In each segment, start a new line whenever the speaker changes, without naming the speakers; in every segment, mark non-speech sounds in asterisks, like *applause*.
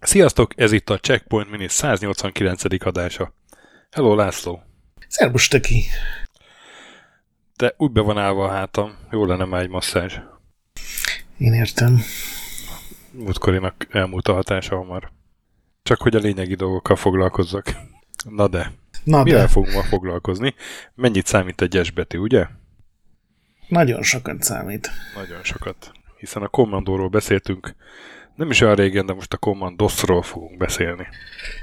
Sziasztok, ez itt a Checkpoint Mini 189. adása. Hello, László.
Szerbus, Töki.
De úgy be van állva a hátam, jó lenne már egy masszázs.
Én értem.
Múltkorinak elmúlt a hatása hamar. Csak hogy a lényegi dolgokkal foglalkozzak. Na de,
Na
mivel
de,
fogunk ma foglalkozni? Mennyit számít egy esbetű, ugye?
nagyon sokat számít.
Nagyon sokat. Hiszen a kommandóról beszéltünk nem is olyan régen, de most a kommandosról fogunk beszélni.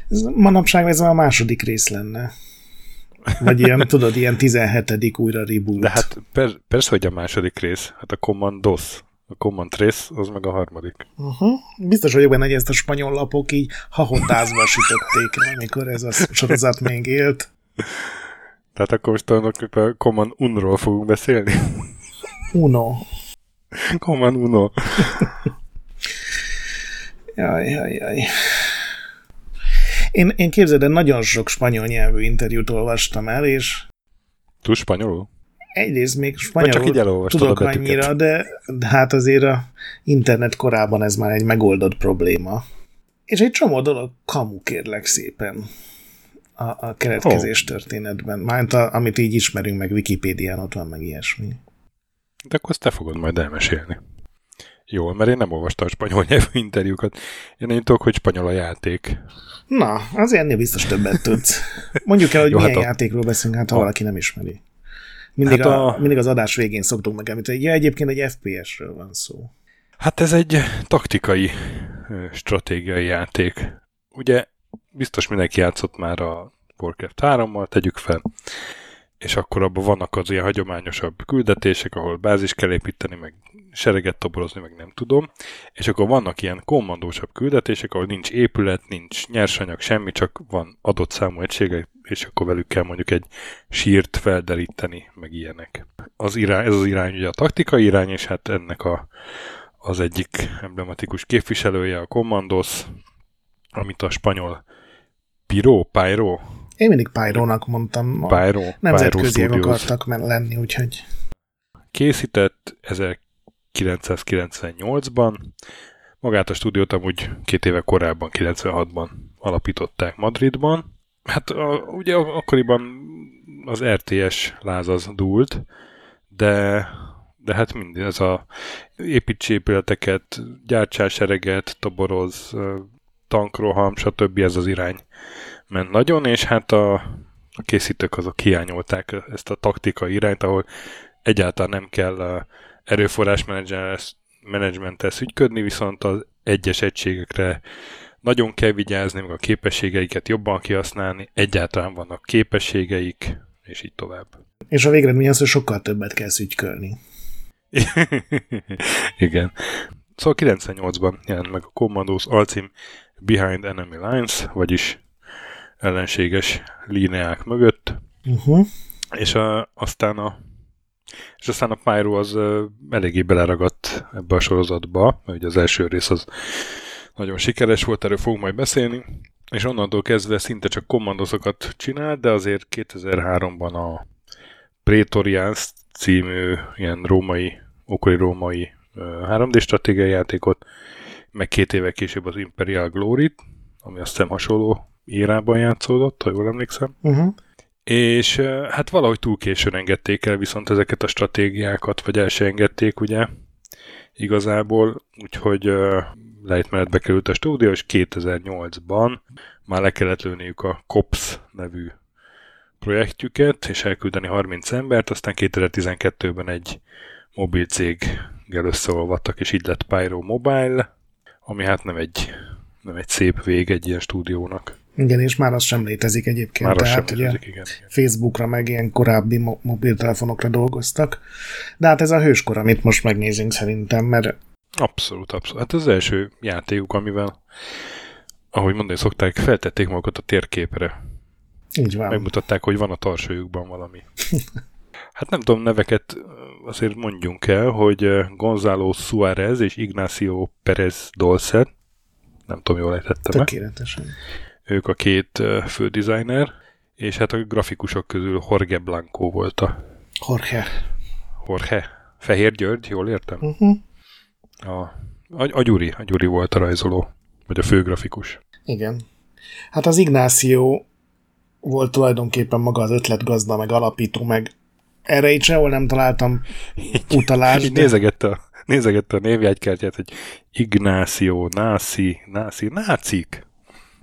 Ez manapság ez a második rész lenne. Vagy ilyen, *laughs* tudod, ilyen 17. újra reboot.
De hát per, persze, hogy a második rész. Hát a commandos. A command trace, az meg a harmadik.
Uh-huh. Biztos vagyok benne, hogy ezt a spanyol lapok így hahotázva sütötték, amikor ez a sorozat még élt.
Tehát akkor most tulajdonképpen a Command Unról fogunk beszélni.
Uno.
Command Uno.
Jaj, jaj, jaj. Én, én képzeld, el, nagyon sok spanyol nyelvű interjút olvastam el, és
Túl spanyolul?
Egyrészt még spanyolul tudok
a
annyira, de, de hát azért a internet korában ez már egy megoldott probléma. És egy csomó dolog kamu kérlek szépen a, a keretkezés történetben. Mármint a, amit így ismerünk, meg Wikipédián ott van, meg ilyesmi.
De akkor azt te fogod majd elmesélni. Jól, mert én nem olvastam a spanyol nyelvű interjúkat. Én nem tudok, hogy spanyol a játék.
Na, azért ennél biztos többet tudsz. Mondjuk el, hogy
Jó,
milyen
hát a-
játékról beszélünk, hát ha
a-
valaki nem ismeri. Mindig,
Hát
a,
a-
mindig az adás végén szoktunk megemlíteni, ja, egyébként egy FPS-ről van szó.
Hát ez egy taktikai, stratégiai játék. Ugye biztos mindenki játszott már a Warcraft 3-mal, tegyük fel, és akkor abban vannak az ilyen hagyományosabb küldetések, ahol bázis kell építeni, meg sereget toborozni, meg nem tudom, és akkor vannak ilyen kommandósabb küldetések, ahol nincs épület, nincs nyersanyag, semmi, csak van adott számú egységek, és akkor velük kell mondjuk egy sírt felderíteni, meg ilyenek. Az irány, ez az irány ugye a taktikai irány, és hát ennek a, az egyik emblematikus képviselője a Commandos, amit a spanyol Piro, Pyro,
Én mindig Pyro-nak mondtam,
Pyro,
nemzetköziek akartak lenni, úgyhogy
készített 1998-ban. Magát a stúdiót amúgy két éve korábban, 96-ban alapították Madridban. Hát a, ugye akkoriban az RTS lázaz dúlt, de, de hát minden ez a építs épületeket, gyártsás toboroz, tankroham, stb. ez az irány ment nagyon, és hát a, a készítők azok hiányolták ezt a taktikai irányt, ahol egyáltalán nem kell erőforrás menedzsmenttel szügyködni, viszont az egyes egységekre nagyon kell vigyázni, meg a képességeiket jobban kihasználni, egyáltalán vannak képességeik, és így tovább.
és a végeredmény az, hogy sokkal többet kell szügykölni. *laughs*
Igen. Szóval 98-ban jelent meg a Commandos alcím Behind Enemy Lines, vagyis ellenséges líneák mögött,
Uh-huh.
és a, aztán a és aztán a Pyro az eléggé beleragadt ebbe a sorozatba, mert ugye az első rész az nagyon sikeres volt, erről fogunk majd beszélni, és onnantól kezdve szinte csak kommandosokat csinál, de azért 2003-ban a Praetorians című ilyen római, okori római ö, 3D stratégiai játékot, meg két évvel később az Imperial Glory-t, ami azt hiszem hasonló érában játszódott, ha jól emlékszem.
Uh-huh.
És hát valahogy túl későn engedték el viszont ezeket a stratégiákat, vagy el se engedték, ugye, igazából, úgyhogy lejtmenetbe került a stúdió, és 2008-ban már le kellett lőniük a COPS nevű projektjüket, és elküldeni 30 embert, aztán 2012-ben egy mobil céggel összeolvadtak, és így lett Pyro Mobile, ami hát nem egy, nem egy szép vég egy ilyen stúdiónak.
Igen, és már az sem létezik egyébként.
Már az sem
Tehát ugye
létezik, igen. igen.
Facebookra, meg ilyen korábbi mo- mobiltelefonokra dolgoztak. De hát ez a hőskor, amit most megnézünk szerintem, mert
Abszolút, abszolút. Hát az első játékuk, amivel, ahogy mondani szokták, feltették magukat a térképre.
így van.
Megmutatták, hogy van a tarsójukban valami. *laughs* Hát nem tudom, neveket azért mondjunk el, hogy eh, Gonzalo Suárez és Ignacio Perez Dolce, nem tudom, jól ejtettem.
Tökéletesen.
ők a két eh, fő designer, és hát a grafikusok közül Jorge Blanco volt a...
Jorge.
Jorge. Fehér György, jól értem?
Uh-huh.
A, a, a Gyuri, a Gyuri volt a rajzoló, vagy a főgrafikus.
Igen. Hát az Ignáció volt tulajdonképpen maga az ötletgazda, meg alapító, meg erre így sehol nem találtam utalást.
Így de... nézegette, a, nézegette a névjegykártyát, hogy Ignáció, Nászi, Nászi, Nácik.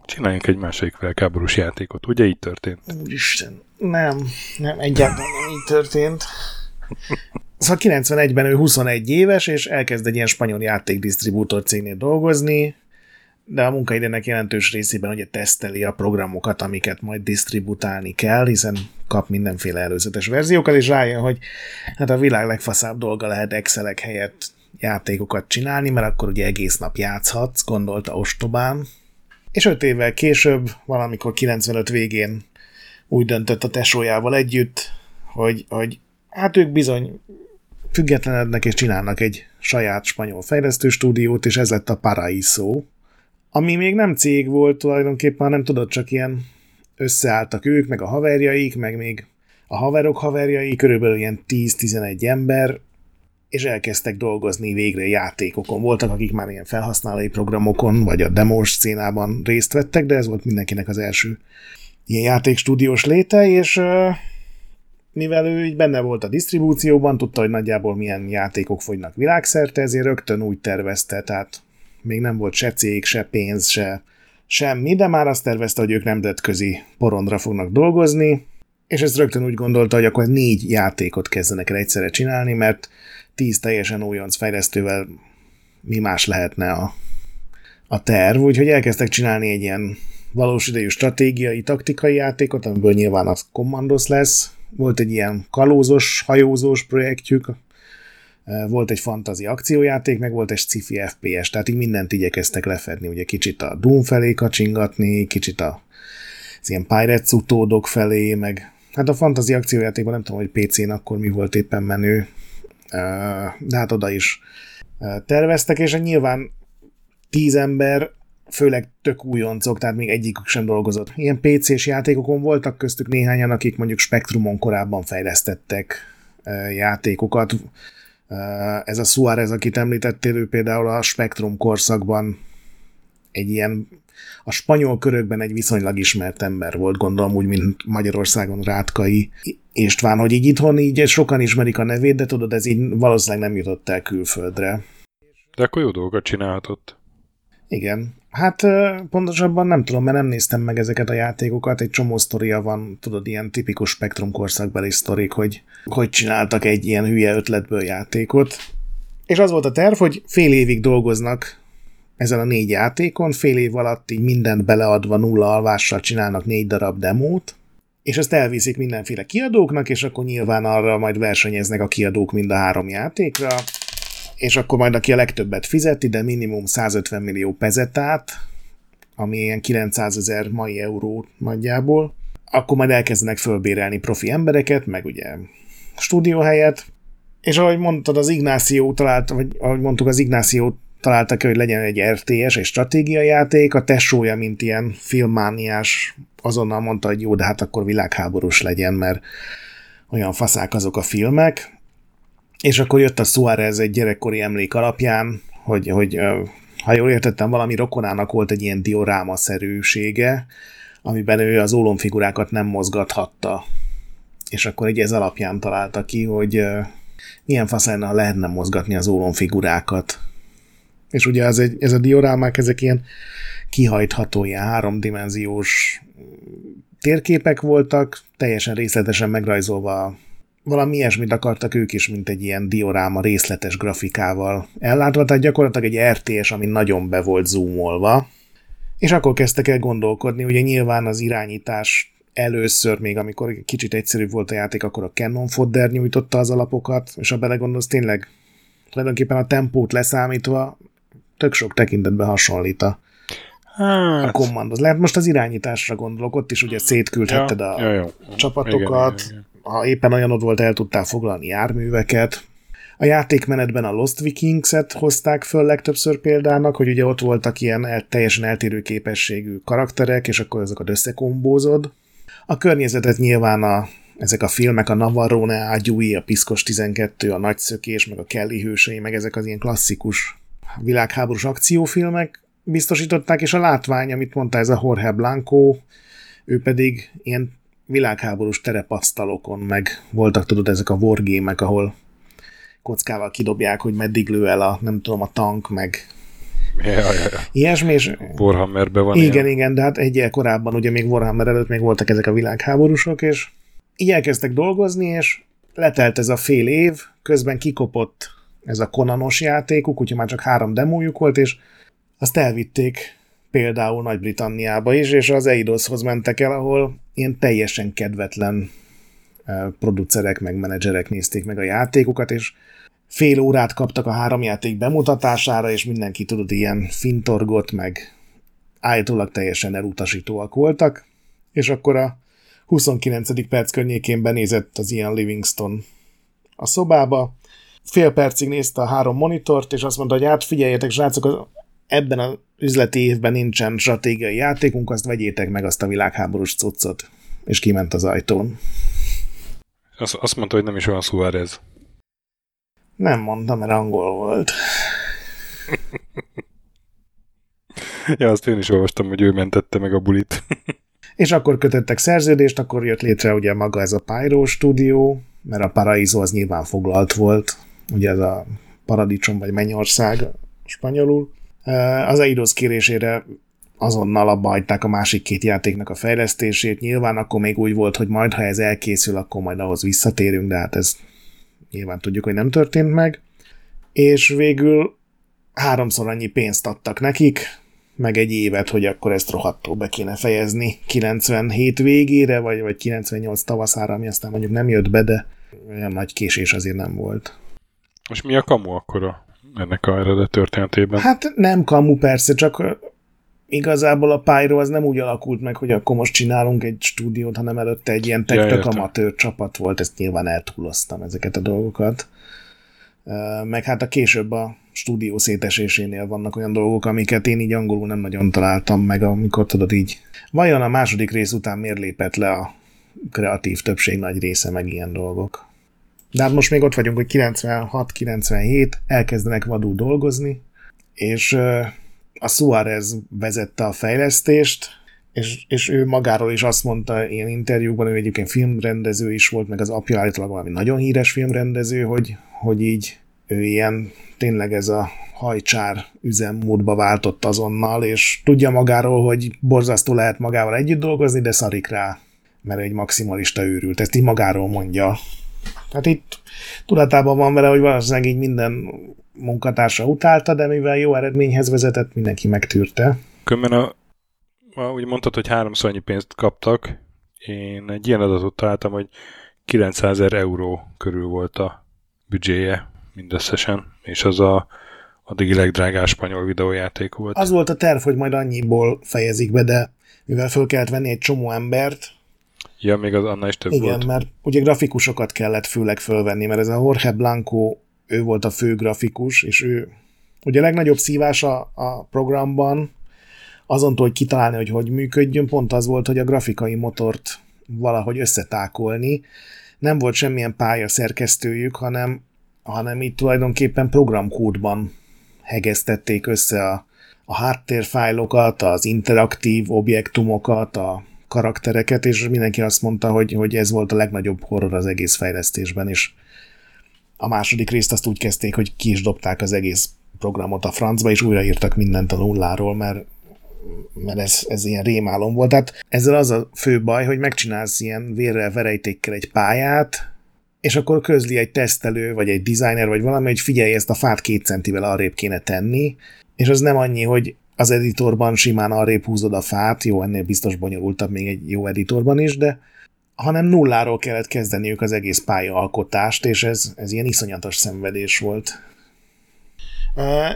Csináljunk egy második felkáborús játékot. Ugye így történt?
Úristen, nem, nem, egyáltalán nem így történt. Szóval 91-ben ő 21 éves, és elkezd egy ilyen spanyol játékdisztribútor cégnél dolgozni, de a munkaidőnek jelentős részében ugye teszteli a programokat, amiket majd disztributálni kell, hiszen kap mindenféle előzetes verziókat, és rájön, hogy hát a világ legfaszább dolga lehet Excelek helyett játékokat csinálni, mert akkor ugye egész nap játszhatsz, gondolta ostobán. És öt évvel később, valamikor 95 végén úgy döntött a tesójával együtt, hogy, hogy hát ők bizony függetlenednek és csinálnak egy saját spanyol fejlesztő stúdiót, és ez lett a Paraíso, ami még nem cég volt tulajdonképpen, nem tudod, csak ilyen összeálltak ők, meg a haverjaik, meg még a haverok haverjai, körülbelül ilyen 10-11 ember, és elkezdtek dolgozni végre játékokon. Voltak, akik már ilyen felhasználói programokon, vagy a demos szénában részt vettek, de ez volt mindenkinek az első ilyen játékstúdiós léte, és mivel ő így benne volt a disztribúcióban, tudta, hogy nagyjából milyen játékok fogynak világszerte, ezért rögtön úgy tervezte, tehát még nem volt se cég, se pénz, se semmi, de már azt tervezte, hogy ők nemzetközi porondra fognak dolgozni, és ezt rögtön úgy gondolta, hogy akkor négy játékot kezdenek el egyszerre csinálni, mert tíz teljesen újonc fejlesztővel mi más lehetne a, a terv, úgyhogy elkezdtek csinálni egy ilyen valós idejű stratégiai, taktikai játékot, amiből nyilván az Commandos lesz. Volt egy ilyen kalózos, hajózós projektjük, volt egy fantazi akciójáték, meg volt egy sci-fi FPS, tehát így mindent igyekeztek lefedni, ugye kicsit a Doom felé kacsingatni, kicsit a, az ilyen Pirates utódok felé, meg hát a fantazi akciójátékban nem tudom, hogy PC-n akkor mi volt éppen menő, de hát oda is terveztek, és nyilván tíz ember, főleg tök újoncok, tehát még egyikük sem dolgozott. Ilyen PC-s játékokon voltak köztük néhányan, akik mondjuk Spectrumon korábban fejlesztettek játékokat, ez a Suárez, akit említettél, ő például a Spektrum korszakban egy ilyen, a spanyol körökben egy viszonylag ismert ember volt, gondolom úgy, mint Magyarországon Rátkai István, hogy így itthon így sokan ismerik a nevét, de tudod, ez így valószínűleg nem jutott el külföldre.
De akkor jó dolgokat csinálhatott.
Igen. Hát pontosabban nem tudom, mert nem néztem meg ezeket a játékokat, egy csomó sztoria van, tudod, ilyen tipikus Spektrum korszakbeli sztorik, hogy hogy csináltak egy ilyen hülye ötletből játékot. És az volt a terv, hogy fél évig dolgoznak ezen a négy játékon, fél év alatt így mindent beleadva nulla alvással csinálnak négy darab demót, és ezt elviszik mindenféle kiadóknak, és akkor nyilván arra majd versenyeznek a kiadók mind a három játékra, és akkor majd aki a legtöbbet fizeti, de minimum 150 millió pezetát, ami ilyen 900 ezer mai euró nagyjából, akkor majd elkezdenek fölbérelni profi embereket, meg ugye stúdióhelyet, és ahogy mondtad, az Ignáció találta, vagy ahogy mondtuk, az Ignáció találta ki, hogy legyen egy RTS, egy stratégiai játék, a tesója, mint ilyen filmmániás, azonnal mondta, hogy jó, de hát akkor világháborús legyen, mert olyan faszák azok a filmek, és akkor jött a Suarez egy gyerekkori emlék alapján, hogy, hogy ha jól értettem, valami rokonának volt egy ilyen dioráma-szerűsége, amiben ő az ólomfigurákat nem mozgathatta. És akkor egy ez alapján találta ki, hogy milyen fasz lenne, ha lehetne mozgatni az ólomfigurákat. És ugye ez, egy, ez a diorámák, ezek ilyen kihajtható, ilyen háromdimenziós térképek voltak, teljesen részletesen megrajzolva valami ilyesmit akartak ők is, mint egy ilyen dioráma részletes grafikával ellátva, tehát gyakorlatilag egy RTS, ami nagyon be volt zoomolva, és akkor kezdtek el gondolkodni, ugye nyilván az irányítás először, még amikor kicsit egyszerűbb volt a játék, akkor a Canon Fodder nyújtotta az alapokat, és ha belegondolsz, tényleg tulajdonképpen a tempót leszámítva tök sok tekintetben hasonlít a, hát. a kommandos. Lehet most az irányításra gondolok, ott is ugye szétküldhetted ja, a ja, ja. csapatokat, igen, igen, igen ha éppen olyanod volt, el tudtál foglalni járműveket. A játékmenetben a Lost Vikings-et hozták föl legtöbbször példának, hogy ugye ott voltak ilyen el, teljesen eltérő képességű karakterek, és akkor azokat összekombózod. A környezetet nyilván a, ezek a filmek, a Navarone ágyúi, a Piszkos 12, a Nagyszökés, meg a Kelly hősei, meg ezek az ilyen klasszikus világháborús akciófilmek biztosították, és a látvány, amit mondta ez a Jorge Blanco, ő pedig ilyen világháborús terepasztalokon, meg voltak tudod ezek a wargémek, ahol kockával kidobják, hogy meddig lő el a, nem tudom, a tank, meg
Ja, ja, ja.
ilyesmi, és
Warhammerben van
igen,
ilyen.
igen, de hát egyel korábban, ugye még Warhammer előtt még voltak ezek a világháborúsok, és így elkezdtek dolgozni, és letelt ez a fél év, közben kikopott ez a konanos játékuk, úgyhogy már csak három demójuk volt, és azt elvitték például Nagy-Britanniába is, és az Eidoshoz mentek el, ahol ilyen teljesen kedvetlen producerek, meg menedzserek nézték meg a játékokat, és fél órát kaptak a három játék bemutatására, és mindenki tudod, ilyen fintorgott, meg állítólag teljesen elutasítóak voltak, és akkor a 29. perc környékén benézett az Ian Livingston a szobába, fél percig nézte a három monitort, és azt mondta, hogy hát figyeljetek, srácok, ebben az üzleti évben nincsen stratégiai játékunk, azt vegyétek meg azt a világháborús cuccot. És kiment az ajtón.
Azt, azt mondta, hogy nem is olyan Suárez.
Nem mondtam, mert angol volt. *laughs*
Ja, azt én is olvastam, hogy ő mentette meg a bulit. *laughs*
És akkor kötöttek szerződést, akkor jött létre ugye maga ez a Pyro stúdió, mert a Paraíso az nyilván foglalt volt, ugye ez a paradicsom vagy mennyország spanyolul. Az Eidos kérésére azonnal abba hagyták a másik két játéknak a fejlesztését. Nyilván akkor még úgy volt, hogy majd, ha ez elkészül, akkor majd ahhoz visszatérünk, de hát ez nyilván tudjuk, hogy nem történt meg. És végül háromszor annyi pénzt adtak nekik, meg egy évet, hogy akkor ezt rohadtól be kéne fejezni 97 végére, vagy, vagy 98 tavaszára, ami aztán mondjuk nem jött be, de olyan nagy késés azért nem volt.
Most mi a kamu akkor a, ennek a eredet történetében?
Hát nem kamu persze, csak igazából a Pyro az nem úgy alakult meg, hogy akkor most csinálunk egy stúdiót, hanem előtte egy ilyen tök, tök amatőr csapat volt, ezt nyilván eltúloztam ezeket a dolgokat. Meg hát a később a stúdió szétesésénél vannak olyan dolgok, amiket én így angolul nem nagyon találtam meg, amikor tudod így. Vajon a második rész után miért lépett le a kreatív többség nagy része, meg ilyen dolgok. De hát most még ott vagyunk, hogy 96-97, elkezdenek vadul dolgozni, és a Suarez vezette a fejlesztést, és, és ő magáról is azt mondta ilyen interjúkban, ő egyébként filmrendező is volt, meg az apja állítólag valami nagyon híres filmrendező, hogy, hogy így ő ilyen tényleg ez a hajcsár üzemmódba váltott azonnal, és tudja magáról, hogy borzasztó lehet magával együtt dolgozni, de szarik rá, mert egy maximalista őrült. Ezt így magáról mondja. Hát itt tudatában van vele, hogy valószínűleg így minden munkatársa utálta, de mivel jó eredményhez vezetett, mindenki megtűrte.
Különben a, a, úgy mondtad, hogy háromszor annyi pénzt kaptak. Én egy ilyen adatot találtam, hogy 900 ezer euró körül volt a büdzséje mindösszesen, és az a addigi legdrágább spanyol videójáték volt.
Az volt a terv, hogy majd annyiból fejezik be, de mivel föl kellett venni egy csomó embert,
Ja, még az annál is több
igen,
volt.
mert ugye grafikusokat kellett főleg fölvenni, mert ez a Jorge Blanco, ő volt a fő grafikus, és ő ugye a legnagyobb szívás a, programban azon, hogy kitalálni, hogy hogy működjön, pont az volt, hogy a grafikai motort valahogy összetákolni. Nem volt semmilyen pálya szerkesztőjük, hanem, hanem itt tulajdonképpen programkódban hegesztették össze a, a háttérfájlokat, az interaktív objektumokat, a karaktereket, és mindenki azt mondta, hogy, hogy ez volt a legnagyobb horror az egész fejlesztésben, és a második részt azt úgy kezdték, hogy ki is dobták az egész programot a francba, és újraírtak mindent a nulláról, mert, mert ez, ez ilyen rémálom volt. Tehát ezzel az a fő baj, hogy megcsinálsz ilyen vérrel, verejtékkel egy pályát, és akkor közli egy tesztelő, vagy egy designer, vagy valami, hogy figyelj, ezt a fát két centivel arrébb kéne tenni, és az nem annyi, hogy az editorban simán arrébb húzod a fát, jó, ennél biztos bonyolultabb még egy jó editorban is, de hanem nulláról kellett kezdeniük az egész pályaalkotást, és ez, ez ilyen iszonyatos szenvedés volt.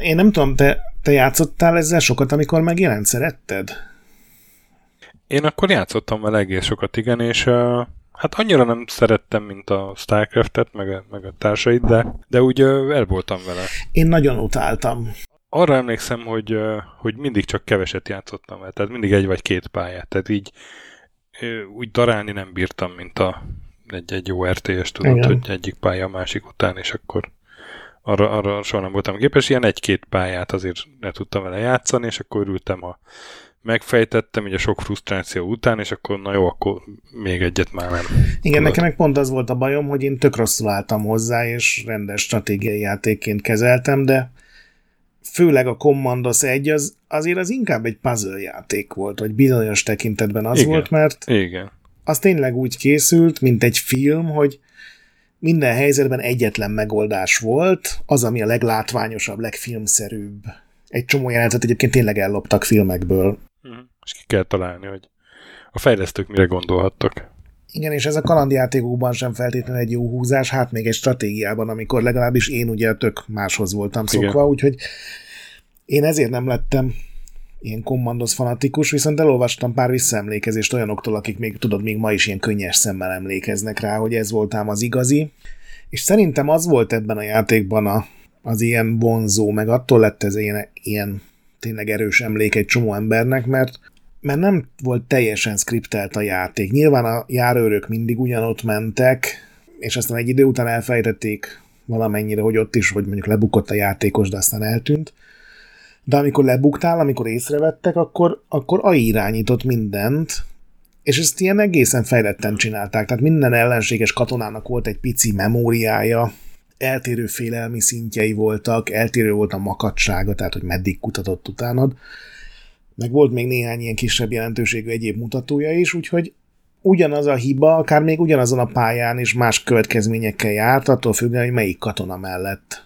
Én nem tudom, te, te játszottál ezzel sokat, amikor megjelent? Szeretted?
Én akkor játszottam vele egész sokat, igen, és uh, hát annyira nem szerettem, mint a Starcraft-et, meg a, meg a társait, de, de úgy uh, el voltam vele.
Én nagyon utáltam.
Arra emlékszem, hogy, hogy mindig csak keveset játszottam vele, tehát mindig egy vagy két pályát, tehát így úgy darálni nem bírtam, mint a egy, egy jó RTS, tudod, Igen. hogy egyik pálya a másik után, és akkor arra, arra soha nem voltam képes. Ilyen egy-két pályát azért ne tudtam vele játszani, és akkor ültem a megfejtettem, ugye sok frusztráció után, és akkor na jó, akkor még egyet már nem.
Igen, nekem meg pont az volt a bajom, hogy én tök rosszul álltam hozzá, és rendes stratégiai játékként kezeltem, de főleg a Commandos 1 az, azért az inkább egy puzzle játék volt, vagy bizonyos tekintetben az
Igen.
volt, mert
Igen.
az tényleg úgy készült, mint egy film, hogy minden helyzetben egyetlen megoldás volt, az, ami a leglátványosabb, legfilmszerűbb. Egy csomó jelentet egyébként tényleg elloptak filmekből.
Uh-huh. És ki kell találni, hogy a fejlesztők mire gondolhattak.
Igen, és ez a kalandjátékokban sem feltétlenül egy jó húzás, hát még egy stratégiában, amikor legalábbis én ugye tök máshoz voltam szokva, Igen. úgyhogy én ezért nem lettem ilyen kommandos fanatikus, viszont elolvastam pár visszaemlékezést olyanoktól, akik még tudod, még ma is ilyen könnyes szemmel emlékeznek rá, hogy ez voltám az igazi, és szerintem az volt ebben a játékban a, az ilyen vonzó, meg attól lett ez ilyen, ilyen tényleg erős emlék egy csomó embernek, mert mert nem volt teljesen skriptelt a játék. Nyilván a járőrök mindig ugyanott mentek, és aztán egy idő után elfejtették valamennyire, hogy ott is, hogy mondjuk lebukott a játékos, de aztán eltűnt. De amikor lebuktál, amikor észrevettek, akkor, akkor AI irányított mindent, és ezt ilyen egészen fejletten csinálták. Tehát minden ellenséges katonának volt egy pici memóriája, eltérő félelmi szintjei voltak, eltérő volt a makadsága, tehát hogy meddig kutatott utánad meg volt még néhány ilyen kisebb jelentőségű egyéb mutatója is, úgyhogy ugyanaz a hiba, akár még ugyanazon a pályán is más következményekkel járt, attól függően, hogy melyik katona mellett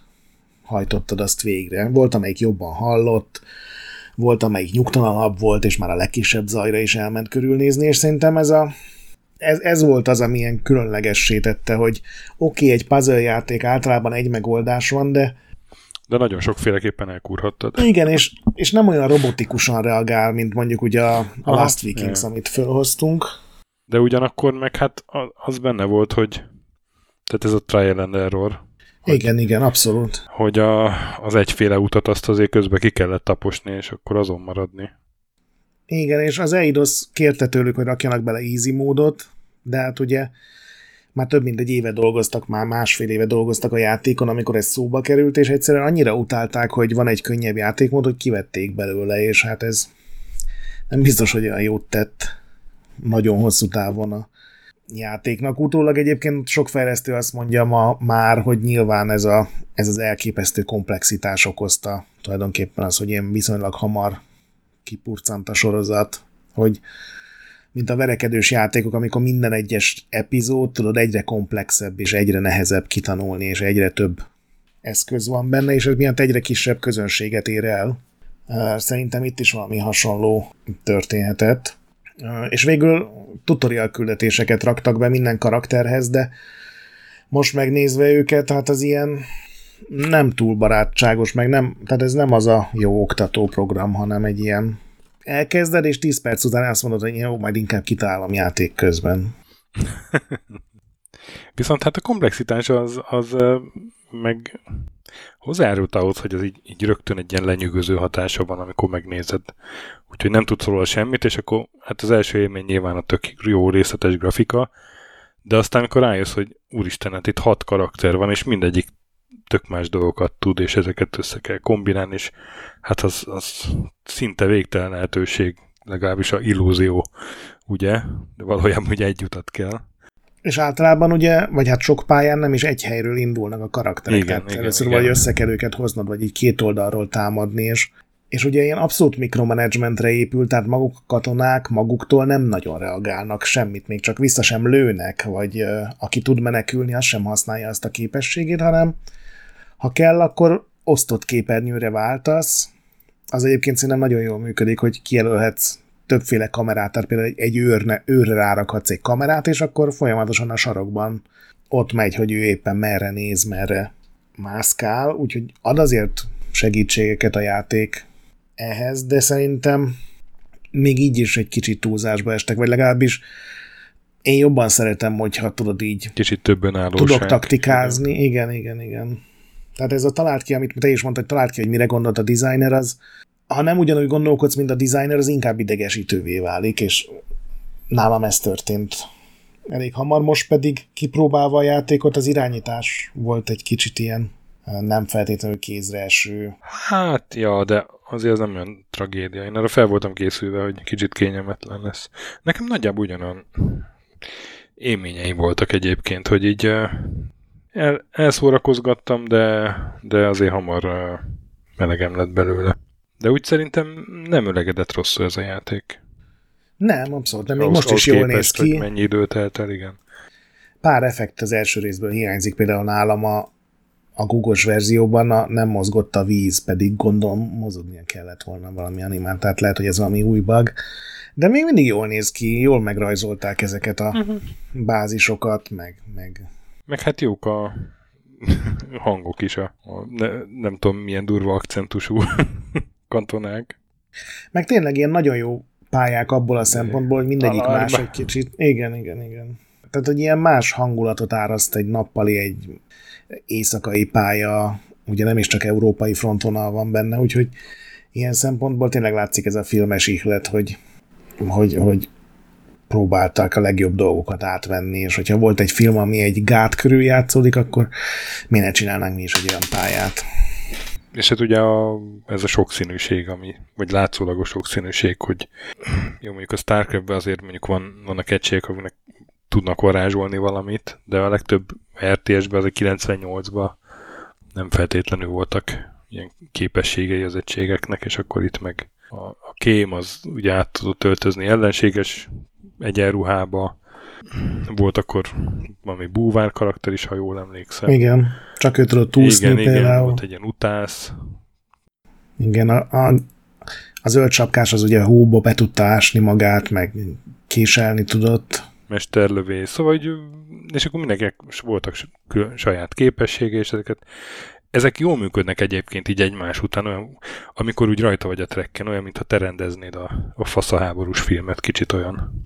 hajtottad azt végre. Volt, amelyik jobban hallott, volt, amelyik nyugtalanabb volt, és már a legkisebb zajra is elment körülnézni, és szerintem ez a ez, ez volt az, ami ilyen különlegessé tette, hogy oké, okay, egy puzzle játék általában egy megoldás van, de
de nagyon sokféleképpen elkúrhattad.
Igen, és, és nem olyan robotikusan reagál, mint mondjuk ugye a, a Last Vikings, yeah. amit felhoztunk.
De ugyanakkor meg hát az benne volt, hogy tehát ez a trial and error.
Hogy, igen, igen, abszolút.
Hogy a, az egyféle utat azt azért közben ki kellett taposni, és akkor azon maradni.
Igen, és az Eidos kérte tőlük, hogy rakjanak bele easy módot, de hát ugye már több mint egy éve dolgoztak, már másfél éve dolgoztak a játékon, amikor ez szóba került, és egyszerűen annyira utálták, hogy van egy könnyebb játékmód, hogy kivették belőle, és hát ez nem biztos, hogy olyan jót tett nagyon hosszú távon a játéknak. Utólag egyébként sok fejlesztő azt mondja ma már, hogy nyilván ez, a, ez az elképesztő komplexitás okozta tulajdonképpen az, hogy ilyen viszonylag hamar kipurcant a sorozat, hogy mint a verekedős játékok, amikor minden egyes epizód, tudod, egyre komplexebb és egyre nehezebb kitanulni, és egyre több eszköz van benne, és ez miatt egyre kisebb közönséget ér el. Szerintem itt is valami hasonló történhetett. És végül tutorial küldetéseket raktak be minden karakterhez, de most megnézve őket, hát az ilyen nem túl barátságos, meg nem, tehát ez nem az a jó oktató program, hanem egy ilyen elkezded, és 10 perc után azt mondod, hogy jó, majd inkább kitálom játék közben. *laughs*
Viszont hát a komplexitás az, az meg hozzájárult ahhoz, hogy az így, így rögtön egy ilyen lenyűgöző hatása van, amikor megnézed. Úgyhogy nem tudsz róla semmit, és akkor hát az első élmény nyilván a tök jó részletes grafika, de aztán amikor rájössz, hogy úristen, hát itt hat karakter van, és mindegyik tök más dolgokat tud, és ezeket össze kell kombinálni, és hát az, az szinte végtelen lehetőség, legalábbis a illúzió, ugye? De valójában ugye egy utat kell.
És általában ugye, vagy hát sok pályán nem is egy helyről indulnak a karakterek. Igen, Tehát igen, először igen. vagy össze kell őket hoznod, vagy így két oldalról támadni, és, és ugye ilyen abszolút mikromanagementre épül, tehát maguk a katonák maguktól nem nagyon reagálnak semmit, még csak vissza sem lőnek, vagy uh, aki tud menekülni, az sem használja azt a képességét, hanem ha kell, akkor osztott képernyőre váltasz, az egyébként szerintem nagyon jól működik, hogy kijelölhetsz többféle kamerát, tehát például egy őrne, őrre rárakhatsz egy kamerát, és akkor folyamatosan a sarokban ott megy, hogy ő éppen merre néz, merre mászkál, úgyhogy ad azért segítségeket a játék ehhez, de szerintem még így is egy kicsit túlzásba estek, vagy legalábbis én jobban szeretem, hogyha tudod így
Kicsit többen állóság.
Tudok taktikázni, igen, igen, igen. Tehát ez a talált ki, amit te is mondtad, hogy talált ki, hogy mire gondolt a designer, az ha nem ugyanúgy gondolkodsz, mint a designer, az inkább idegesítővé válik, és nálam ez történt elég hamar, most pedig kipróbálva a játékot, az irányítás volt egy kicsit ilyen nem feltétlenül kézre eső.
Hát, ja, de azért ez nem olyan tragédia. Én arra fel voltam készülve, hogy kicsit kényelmetlen lesz. Nekem nagyjából ugyanolyan élményei voltak egyébként, hogy így el, elszórakozgattam, de, de azért hamar melegem lett belőle. De úgy szerintem nem ölegedett rosszul ez a játék.
Nem, abszolút nem. Még most is jól néz ki.
Hogy mennyi időt telt el, igen.
Pár effekt az első részből hiányzik, például nálam a, a Google-s verzióban a, nem mozgott a víz, pedig gondolom mozognia kellett volna valami animát, tehát lehet, hogy ez valami új bug. De még mindig jól néz ki, jól megrajzolták ezeket a uh-huh. bázisokat, meg, meg...
Meg hát jók a *laughs* hangok is, a, a ne, nem tudom milyen durva akcentusú *laughs* kantonák.
Meg tényleg ilyen nagyon jó pályák abból a szempontból, hogy mindegyik Alarma. más egy kicsit. Igen, igen, igen. Tehát, hogy ilyen más hangulatot áraszt egy nappali, egy éjszakai pálya, ugye nem is csak európai frontvonal van benne, úgyhogy ilyen szempontból tényleg látszik ez a filmes ihlet, hogy, hogy, hogy próbálták a legjobb dolgokat átvenni, és hogyha volt egy film, ami egy gát körül játszódik, akkor mi ne csinálnánk mi is egy olyan pályát.
És hát ugye a, ez a sokszínűség, ami, vagy látszólagos sokszínűség, hogy jó, mondjuk a starcraft azért mondjuk van, vannak egységek, aminek tudnak varázsolni valamit, de a legtöbb RTS-ben, az a 98-ban nem feltétlenül voltak ilyen képességei az egységeknek, és akkor itt meg a, a kém az ugye át tudott öltözni ellenséges egyenruhába, volt akkor valami búvár karakter is, ha jól emlékszem.
Igen, csak ő tudott úszni
igen,
például. Igen,
volt egy ilyen utász.
Igen, a, a, a zöld sapkás az ugye hóba be tudta ásni magát, meg késelni tudott.
Mesterlövész, szóval, hogy, és akkor mindenkinek voltak saját képessége, és ezeket ezek jól működnek egyébként így egymás után, olyan, amikor úgy rajta vagy a trekken, olyan, mintha te rendeznéd a, a faszaháborús filmet, kicsit olyan.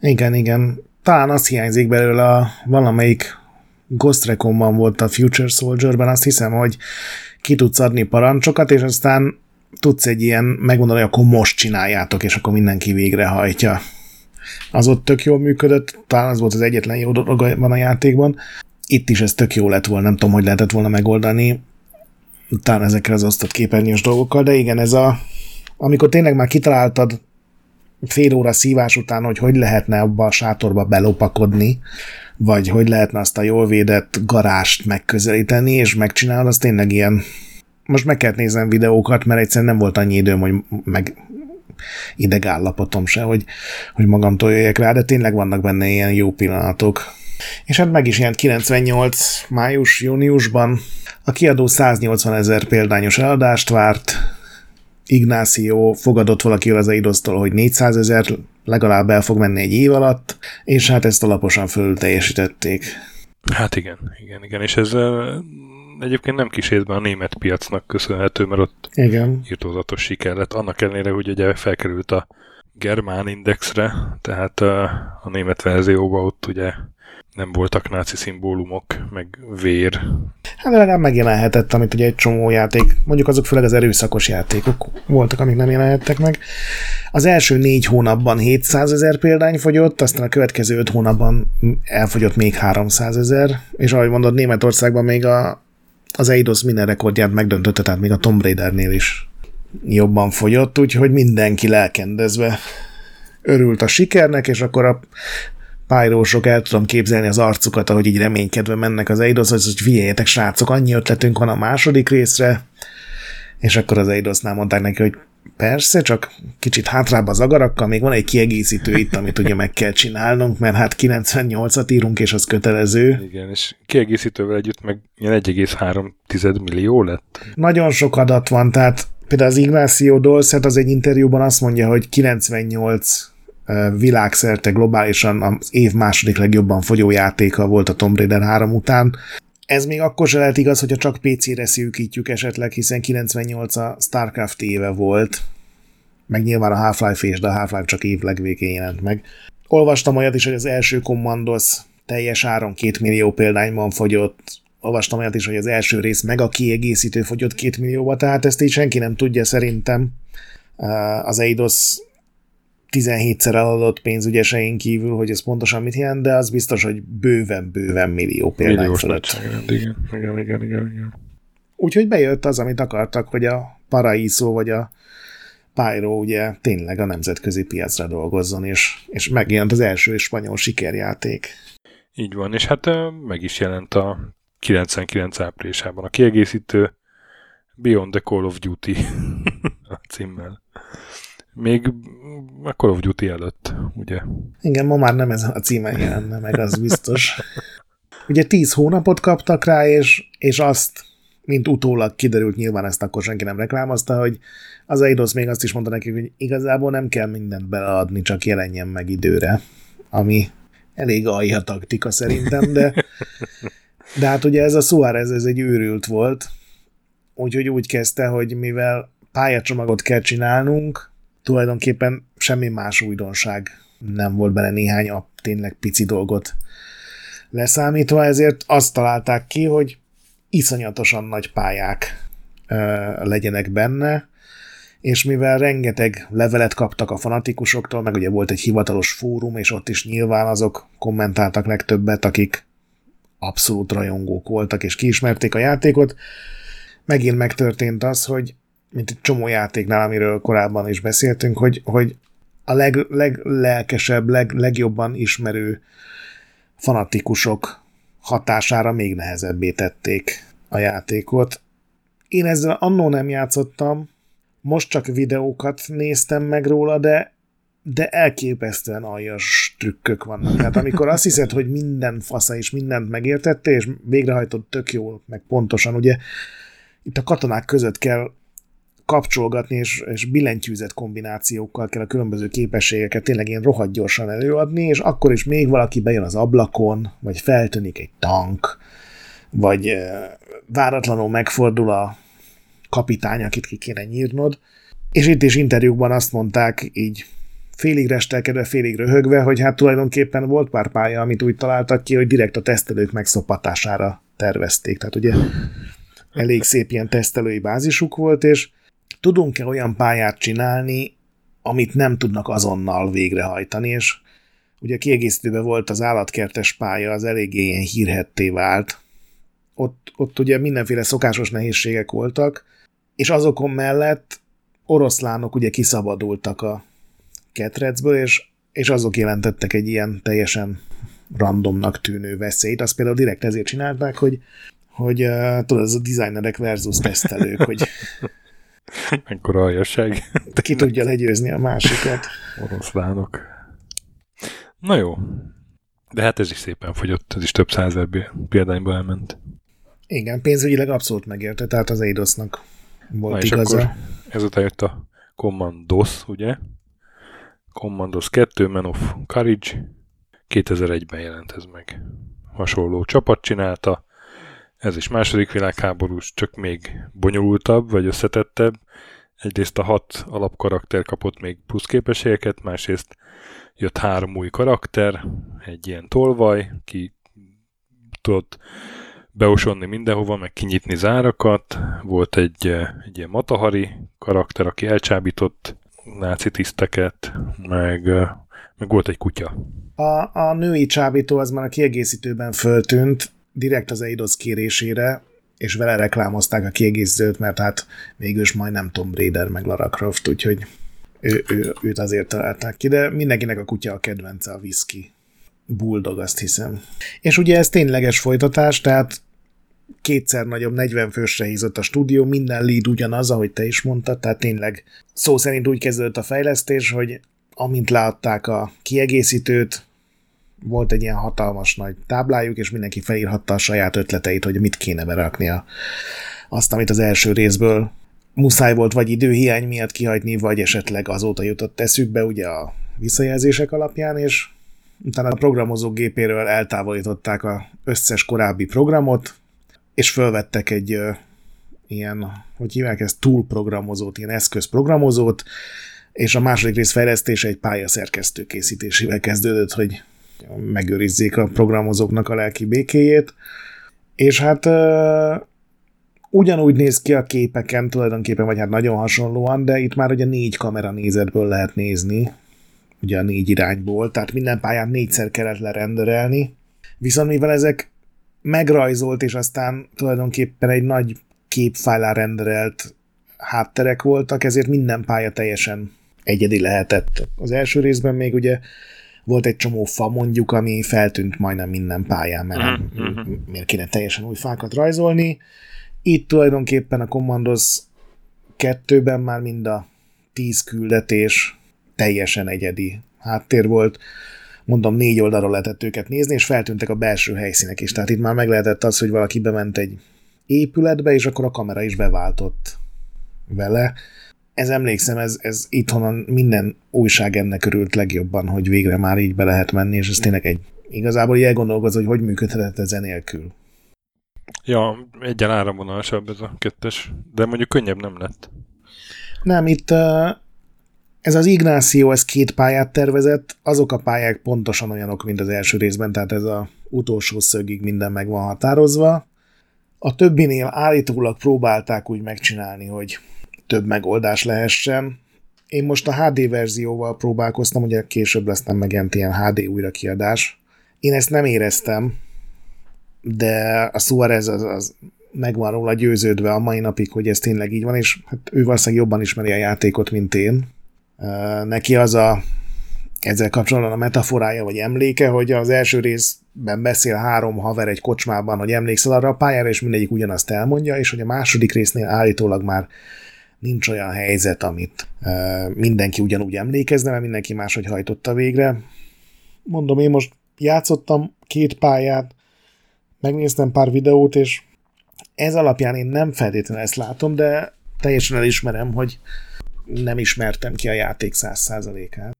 Igen, igen. Talán az hiányzik belőle a valamelyik Ghost Recon-ban volt a Future Soldier-ben, azt hiszem, hogy ki tudsz adni parancsokat, és aztán tudsz egy ilyen megmondani, hogy akkor most csináljátok, és akkor mindenki végrehajtja. Az ott tök jól működött, talán az volt az egyetlen jó dolog van a játékban. Itt is ez tök jó lett volna, nem tudom, hogy lehetett volna megoldani, talán ezekkel az osztott képernyős dolgokkal, de igen, ez a, amikor tényleg már kitaláltad fél óra szívás után, hogy hogy lehetne abba a sátorba belopakodni, vagy hogy lehetne azt a jól védett garást megközelíteni, és megcsinálod, az tényleg ilyen... Most meg kellett néznem videókat, mert egyszerűen nem volt annyi időm, hogy meg idegállapotom se, hogy, hogy magamtól jöjjek rá, de tényleg vannak benne ilyen jó pillanatok. És hát meg is jelent 98 május-júniusban. A kiadó 180 ezer példányos eladást várt, Ignácio fogadott valakivel az Eidosztól, hogy 400 ezer legalább el fog menni egy év alatt, és hát ezt alaposan fölül teljesítették.
Hát igen, igen, igen, és ez egyébként nem kis részben a német piacnak köszönhető, mert ott
igen.
írtózatos siker lett, annak ellenére, hogy ugye felkerült a Germán Indexre, tehát a német verzióban ott ugye nem voltak náci szimbólumok, meg vér.
Hát legalább megjelenhetett, amit ugye egy csomó játék, mondjuk azok főleg az erőszakos játékok voltak, amik nem jelenhettek meg. Az első négy hónapban 700 ezer példány fogyott, aztán a következő öt hónapban elfogyott még 300 ezer, és ahogy mondod, Németországban még a, az Eidos minden rekordját megdöntötte, tehát még a Tomb Raidernél is jobban fogyott, úgyhogy mindenki lelkendezve örült a sikernek, és akkor a pályrósok el tudom képzelni az arcukat, ahogy így reménykedve mennek az Eidos, hogy figyeljetek srácok, annyi ötletünk van a második részre, és akkor az Eidosnál mondták neki, hogy persze, csak kicsit hátrább az agarakkal, még van egy kiegészítő itt, amit ugye meg kell csinálnunk, mert hát 98-at írunk, és az kötelező.
Igen, és kiegészítővel együtt meg 1,3 millió lett.
Nagyon sok adat van, tehát például az Ignacio Dolcet az egy interjúban azt mondja, hogy 98 világszerte globálisan az év második legjobban fogyó játéka volt a Tomb Raider 3 után. Ez még akkor se lehet igaz, hogyha csak PC-re szűkítjük esetleg, hiszen 98 a StarCraft éve volt, meg nyilván a Half-Life és, de a Half-Life csak év legvégén jelent meg. Olvastam olyat is, hogy az első Commandos teljes áron 2 millió példányban fogyott, olvastam olyat is, hogy az első rész meg a kiegészítő fogyott 2 millióba, tehát ezt így senki nem tudja szerintem. Az Eidos 17-szer eladott pénzügyeseink kívül, hogy ez pontosan mit jelent, de az biztos, hogy bőven-bőven millió példány Milliós fölött.
Igen, igen, igen, igen, igen.
Úgyhogy bejött az, amit akartak, hogy a Paraiso vagy a Pyro ugye tényleg a nemzetközi piacra dolgozzon, és, és megjelent az első spanyol sikerjáték.
Így van, és hát meg is jelent a 99 áprilisában a kiegészítő Beyond the Call of Duty *laughs* a címmel. Még a Call of Duty előtt, ugye?
Igen, ma már nem ez a címen jelenne meg, az biztos. Ugye 10 hónapot kaptak rá, és, és azt, mint utólag kiderült, nyilván ezt akkor senki nem reklámozta, hogy az Eidos még azt is mondta nekik, hogy igazából nem kell mindent beleadni, csak jelenjen meg időre, ami elég alja taktika szerintem, de, de hát ugye ez a Suarez, ez egy őrült volt, úgyhogy úgy kezdte, hogy mivel pályacsomagot kell csinálnunk, tulajdonképpen semmi más újdonság nem volt bele néhány a tényleg pici dolgot leszámítva, ezért azt találták ki, hogy iszonyatosan nagy pályák ö, legyenek benne, és mivel rengeteg levelet kaptak a fanatikusoktól, meg ugye volt egy hivatalos fórum, és ott is nyilván azok kommentáltak legtöbbet, akik abszolút rajongók voltak, és kiismerték a játékot, megint megtörtént az, hogy mint egy csomó játéknál, amiről korábban is beszéltünk, hogy, hogy a leg, leglelkesebb, leg, legjobban ismerő fanatikusok hatására még nehezebbé tették a játékot. Én ezzel annó nem játszottam, most csak videókat néztem meg róla, de de elképesztően aljas trükkök vannak. Tehát amikor azt hiszed, hogy minden fasza és mindent megértette, és végrehajtott tök jól, meg pontosan, ugye itt a katonák között kell kapcsolgatni, és, és billentyűzet kombinációkkal kell a különböző képességeket tényleg ilyen rohadt gyorsan előadni, és akkor is még valaki bejön az ablakon, vagy feltűnik egy tank, vagy váratlanul megfordul a kapitány, akit ki kéne nyírnod. És itt is interjúkban azt mondták, így félig restelkedve, félig röhögve, hogy hát tulajdonképpen volt pár pálya, amit úgy találtak ki, hogy direkt a tesztelők megszopatására tervezték. Tehát ugye elég szép ilyen tesztelői bázisuk volt, és tudunk-e olyan pályát csinálni, amit nem tudnak azonnal végrehajtani, és ugye a kiegészítőben volt az állatkertes pálya, az eléggé ilyen hírhetté vált. Ott, ott ugye mindenféle szokásos nehézségek voltak, és azokon mellett oroszlánok ugye kiszabadultak a ketrecből, és, és azok jelentettek egy ilyen teljesen randomnak tűnő veszélyt. Azt például direkt ezért csinálták, hogy, hogy uh, tudod, ez a designerek versus tesztelők, hogy *laughs* *laughs*
Mekkora aljasság. *laughs*
Ki tudja legyőzni a másikat.
Oroszlánok. Na jó. De hát ez is szépen fogyott, ez is több százer példányba elment.
Igen, pénzügyileg abszolút megérte, tehát az Eidosnak volt Na, és igaza. Akkor
ezután jött a Commandos, ugye? Commandos 2, Man of Courage. 2001-ben jelent ez meg. Hasonló csapat csinálta. Ez is második világháborús, csak még bonyolultabb, vagy összetettebb. Egyrészt a hat alapkarakter kapott még plusz képességeket, másrészt jött három új karakter, egy ilyen tolvaj, ki tudott beosonni mindenhova, meg kinyitni zárakat. Volt egy, egy ilyen matahari karakter, aki elcsábított náci tiszteket, meg, meg volt egy kutya.
A, a női csábító az már a kiegészítőben föltűnt, direkt az Eidos kérésére, és vele reklámozták a kiegészítőt, mert hát végül is majdnem Tom Raider meg Lara Croft, úgyhogy ő, ő, őt azért találták ki, de mindenkinek a kutya a kedvence a whisky. Bulldog, azt hiszem. És ugye ez tényleges folytatás, tehát kétszer nagyobb, 40 fősre hízott a stúdió, minden lead ugyanaz, ahogy te is mondtad, tehát tényleg szó szerint úgy kezdődött a fejlesztés, hogy amint látták a kiegészítőt, volt egy ilyen hatalmas nagy táblájuk, és mindenki felírhatta a saját ötleteit, hogy mit kéne beraknia. Azt, amit az első részből muszáj volt vagy időhiány miatt kihagyni, vagy esetleg azóta jutott eszükbe, ugye a visszajelzések alapján, és utána a programozók gépéről eltávolították a összes korábbi programot, és fölvettek egy ö, ilyen, hogy hívják ezt, túlprogramozót, ilyen eszközprogramozót, és a második rész fejlesztése egy pályaszerkesztő készítésével kezdődött, hogy megőrizzék a programozóknak a lelki békéjét. És hát ugyanúgy néz ki a képeken tulajdonképpen, vagy hát nagyon hasonlóan, de itt már ugye négy kamera nézetből lehet nézni, ugye a négy irányból, tehát minden pályát négyszer kellett lerenderelni, viszont mivel ezek megrajzolt, és aztán tulajdonképpen egy nagy képfájlá renderelt hátterek voltak, ezért minden pálya teljesen egyedi lehetett. Az első részben még ugye volt egy csomó fa mondjuk, ami feltűnt majdnem minden pályán, mert uh-huh. miért kéne teljesen új fákat rajzolni. Itt tulajdonképpen a Commandos kettőben már mind a tíz küldetés teljesen egyedi háttér volt. Mondom, négy oldalról lehetett őket nézni, és feltűntek a belső helyszínek is. Tehát itt már meg lehetett az, hogy valaki bement egy épületbe, és akkor a kamera is beváltott vele. Ez emlékszem, ez, ez itthon minden újság ennek örült legjobban, hogy végre már így be lehet menni, és ez tényleg egy igazából így elgondolkoz, hogy hogy működhetett ez nélkül.
Ja, egyen áramvonalasabb ez a kettes, de mondjuk könnyebb nem lett.
Nem, itt ez az Ignácio, ez két pályát tervezett, azok a pályák pontosan olyanok, mint az első részben, tehát ez a utolsó szögig minden meg van határozva. A többinél állítólag próbálták úgy megcsinálni, hogy több megoldás lehessen. Én most a HD verzióval próbálkoztam, ugye később lesz nem megjelent ilyen HD újrakiadás. Én ezt nem éreztem, de a Suarez az, az megvan róla győződve a mai napig, hogy ez tényleg így van, és hát ő valószínűleg jobban ismeri a játékot, mint én. Neki az a ezzel kapcsolatban a metaforája vagy emléke, hogy az első részben beszél három haver egy kocsmában, hogy emlékszel arra a pályára, és mindegyik ugyanazt elmondja, és hogy a második résznél állítólag már nincs olyan helyzet, amit mindenki ugyanúgy emlékezne, mert mindenki máshogy hajtotta végre. Mondom, én most játszottam két pályát, megnéztem pár videót, és ez alapján én nem feltétlenül ezt látom, de teljesen elismerem, hogy nem ismertem ki a játék 100%-át.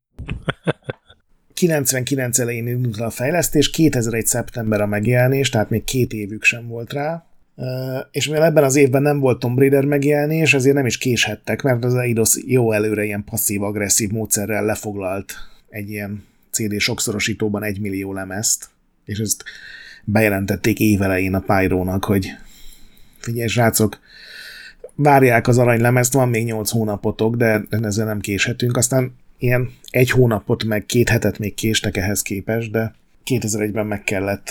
99 *laughs* elején indult a fejlesztés, 2001. szeptember a megjelenés, tehát még két évük sem volt rá, és mivel ebben az évben nem volt Tomb Raider megjelenés, ezért nem is késhettek, mert az Eidos jó előre ilyen passzív-agresszív módszerrel lefoglalt egy ilyen CD sokszorosítóban egy millió lemezt, és ezt bejelentették évelején a Pyro-nak, hogy figyelj, srácok, várják az aranylemezt, van még 8 hónapotok, de ezzel nem késhetünk. Aztán ilyen egy hónapot, meg két hetet még késtek ehhez képest, de 2001-ben meg kellett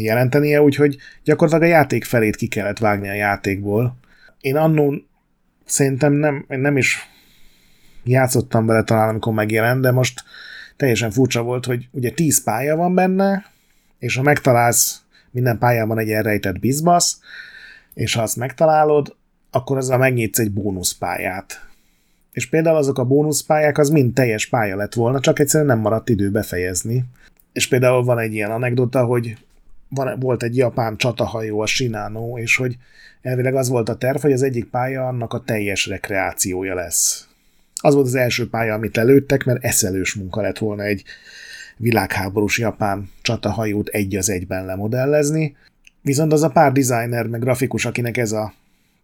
jelentenie, úgyhogy gyakorlatilag a játék felét ki kellett vágni a játékból. Én annó szerintem nem, nem is játszottam bele talán, amikor megjelent, de most teljesen furcsa volt, hogy ugye 10 pálya van benne, és ha megtalálsz minden pályában egy elrejtett bizbasz, és ha azt megtalálod, akkor azzal megnyitsz egy bónuszpályát. És például azok a bónuszpályák az mind teljes pálya lett volna, csak egyszerűen nem maradt idő befejezni. És például van egy ilyen anekdota, hogy van, volt egy japán csatahajó, a Shinano, és hogy elvileg az volt a terv, hogy az egyik pálya annak a teljes rekreációja lesz. Az volt az első pálya, amit előttek, mert eszelős munka lett volna egy világháborús japán csatahajót egy az egyben lemodellezni, viszont az a pár designer, meg grafikus, akinek ez a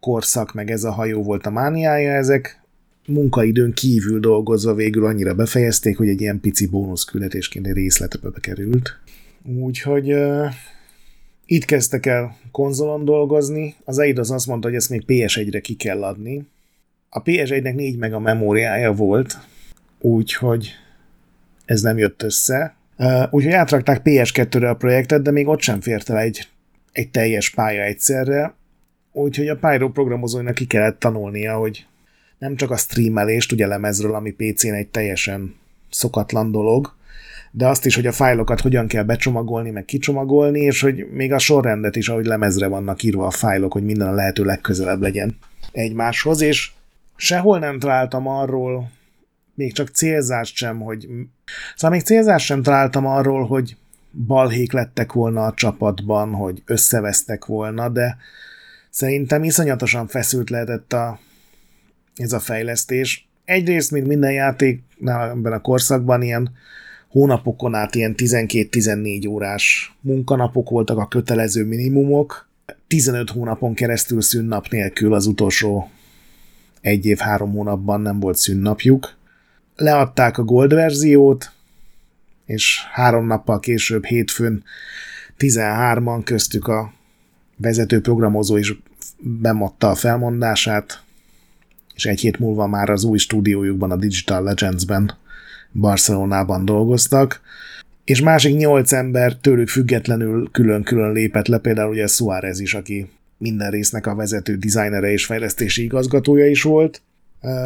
korszak, meg ez a hajó volt a mániája, ezek munkaidőn kívül dolgozva végül annyira befejezték, hogy egy ilyen pici bónuszküldetésként egy részletbe bekerült. Úgyhogy uh, itt kezdtek el konzolon dolgozni. Az Eidos azt mondta, hogy ezt még PS1-re ki kell adni. A PS1-nek 4 meg a memóriája volt, úgyhogy ez nem jött össze. Uh, úgyhogy átrakták PS2-re a projektet, de még ott sem fért el egy, egy teljes pálya egyszerre. Úgyhogy a Pyro programozóinak ki kellett tanulnia, hogy nem csak a streamelést, ugye lemezről, ami PC-n egy teljesen szokatlan dolog, de azt is, hogy a fájlokat hogyan kell becsomagolni, meg kicsomagolni, és hogy még a sorrendet is, ahogy lemezre vannak írva a fájlok, hogy minden a lehető legközelebb legyen egymáshoz, és sehol nem találtam arról, még csak célzást sem, hogy... Szóval még célzást sem találtam arról, hogy balhék lettek volna a csapatban, hogy összevesztek volna, de szerintem iszonyatosan feszült lehetett a, ez a fejlesztés. Egyrészt, mint minden játéknál ebben a korszakban ilyen hónapokon át ilyen 12-14 órás munkanapok voltak a kötelező minimumok, 15 hónapon keresztül szünnap nélkül az utolsó egy év, három hónapban nem volt szünnapjuk. Leadták a Gold verziót, és három nappal később, hétfőn 13-an köztük a vezető programozó is bemadta a felmondását, és egy hét múlva már az új stúdiójukban, a Digital Legends-ben Barcelonában dolgoztak, és másik nyolc ember tőlük függetlenül külön-külön lépett le, például ugye Suárez is, aki minden résznek a vezető dizájnere és fejlesztési igazgatója is volt,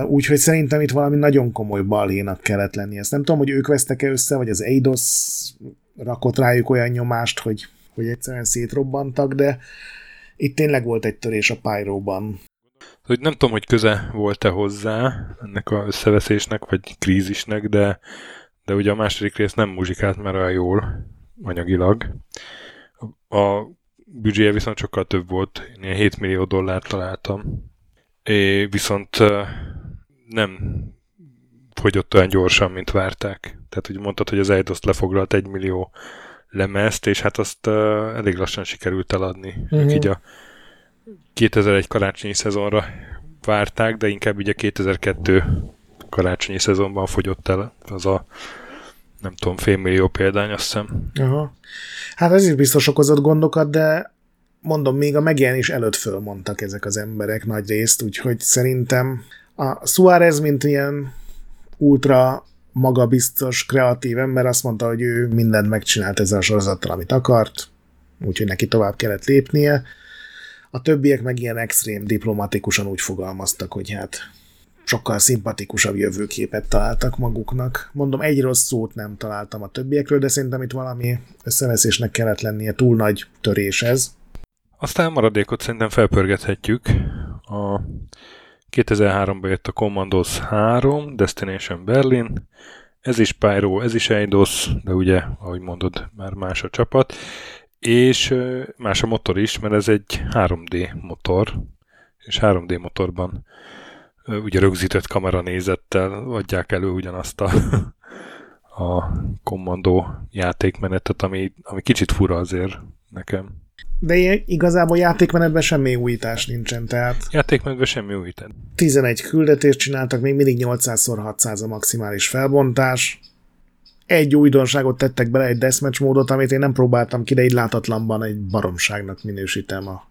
úgyhogy szerintem itt valami nagyon komoly balhénak kellett lenni. Ezt nem tudom, hogy ők vesztek-e össze, vagy az Eidos rakott rájuk olyan nyomást, hogy, hogy egyszerűen szétrobbantak, de itt tényleg volt egy törés a Pyro-ban.
Hogy nem tudom, hogy köze volt-e hozzá ennek a összeveszésnek, vagy krízisnek, de, de ugye a második rész nem muzsikált már olyan jól anyagilag. A büdzséje viszont sokkal több volt, én ilyen 7 millió dollárt találtam. É, viszont nem fogyott olyan gyorsan, mint várták. Tehát úgy mondtad, hogy az Eidos lefoglalt egy millió lemezt, és hát azt elég lassan sikerült eladni. Uh-huh. Így a 2001 karácsonyi szezonra várták, de inkább ugye 2002 karácsonyi szezonban fogyott el az a nem tudom, félmillió példány, azt hiszem.
Aha. Hát ez is biztos okozott gondokat, de mondom, még a megjelenés előtt fölmondtak ezek az emberek nagy részt, úgyhogy szerintem a Suárez, mint ilyen ultra magabiztos, kreatív ember azt mondta, hogy ő mindent megcsinált ezzel a sorozattal, amit akart, úgyhogy neki tovább kellett lépnie. A többiek meg ilyen extrém diplomatikusan úgy fogalmaztak, hogy hát sokkal szimpatikusabb jövőképet találtak maguknak. Mondom, egy rossz szót nem találtam a többiekről, de szerintem itt valami összeveszésnek kellett lennie, túl nagy törés ez.
Aztán maradékot szerintem felpörgethetjük. A 2003-ban jött a Commandos 3, Destination Berlin, ez is Pyro, ez is Eidos, de ugye, ahogy mondod, már más a csapat, és más a motor is, mert ez egy 3D motor, és 3D motorban ugye rögzített kameranézettel adják elő ugyanazt a, *laughs* a kommandó játékmenetet, ami, ami kicsit fura azért nekem.
De igazából játékmenetben semmi újítás nincsen, tehát...
Játékmenetben semmi újítás.
11 küldetést csináltak, még mindig 800x600 a maximális felbontás. Egy újdonságot tettek bele, egy deathmatch módot, amit én nem próbáltam ki, de így látatlanban egy baromságnak minősítem a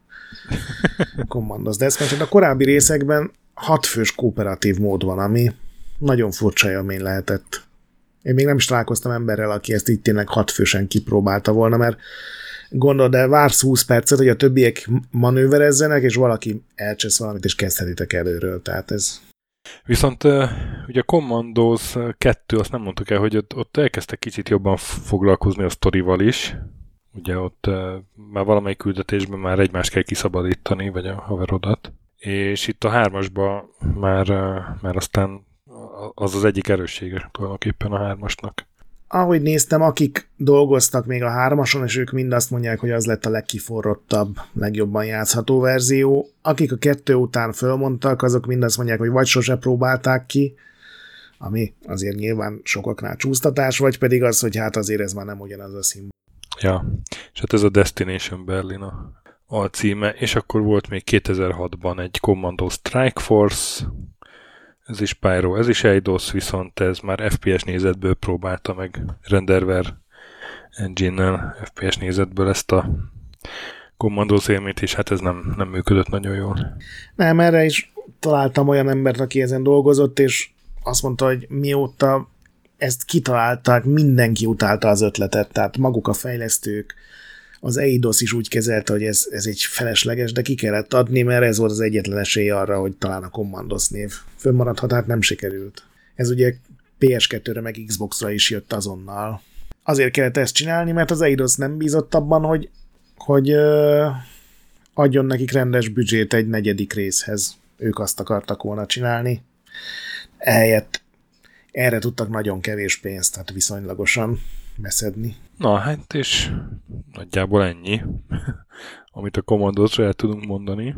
*laughs* Commandos Deathmatch. A korábbi részekben hatfős kooperatív mód van, ami nagyon furcsa élmény lehetett. Én még nem is találkoztam emberrel, aki ezt itt tényleg hatfősen kipróbálta volna, mert gondolod, de vársz 20 percet, hogy a többiek manőverezzenek, és valaki elcsesz valamit, és kezdhetitek előről. Tehát ez...
Viszont ugye a Commandos 2, azt nem mondtuk el, hogy ott, ott elkezdtek kicsit jobban foglalkozni a sztorival is. Ugye ott már valamelyik küldetésben már egymást kell kiszabadítani, vagy a haverodat. És itt a hármasban már, már aztán az az egyik erőssége tulajdonképpen a hármasnak
ahogy néztem, akik dolgoztak még a hármason, és ők mind azt mondják, hogy az lett a legkiforrottabb, legjobban játszható verzió. Akik a kettő után fölmondtak, azok mind azt mondják, hogy vagy sose próbálták ki, ami azért nyilván sokaknál csúsztatás, vagy pedig az, hogy hát azért ez már nem ugyanaz a színvonal.
Ja, és hát ez a Destination Berlin a, a címe, és akkor volt még 2006-ban egy Commando Strike Force, ez is Pyro, ez is Eidos, viszont ez már FPS nézetből próbálta meg Renderver engine-nel FPS nézetből ezt a Commandos élményt, és hát ez nem, nem működött nagyon jól.
Nem, erre is találtam olyan embert, aki ezen dolgozott, és azt mondta, hogy mióta ezt kitalálták, mindenki utálta az ötletet, tehát maguk a fejlesztők, az Eidos is úgy kezelte, hogy ez, ez egy felesleges, de ki kellett adni, mert ez volt az egyetlen esély arra, hogy talán a Commandos név fönnmaradhat, hát nem sikerült. Ez ugye PS2-re meg Xbox-ra is jött azonnal. Azért kellett ezt csinálni, mert az Eidos nem bízott abban, hogy, hogy ö, adjon nekik rendes büdzsét egy negyedik részhez. Ők azt akartak volna csinálni. Ehelyett erre tudtak nagyon kevés pénzt, tehát viszonylagosan beszedni.
Na hát, és nagyjából ennyi, *laughs* amit a Commandosra el tudunk mondani.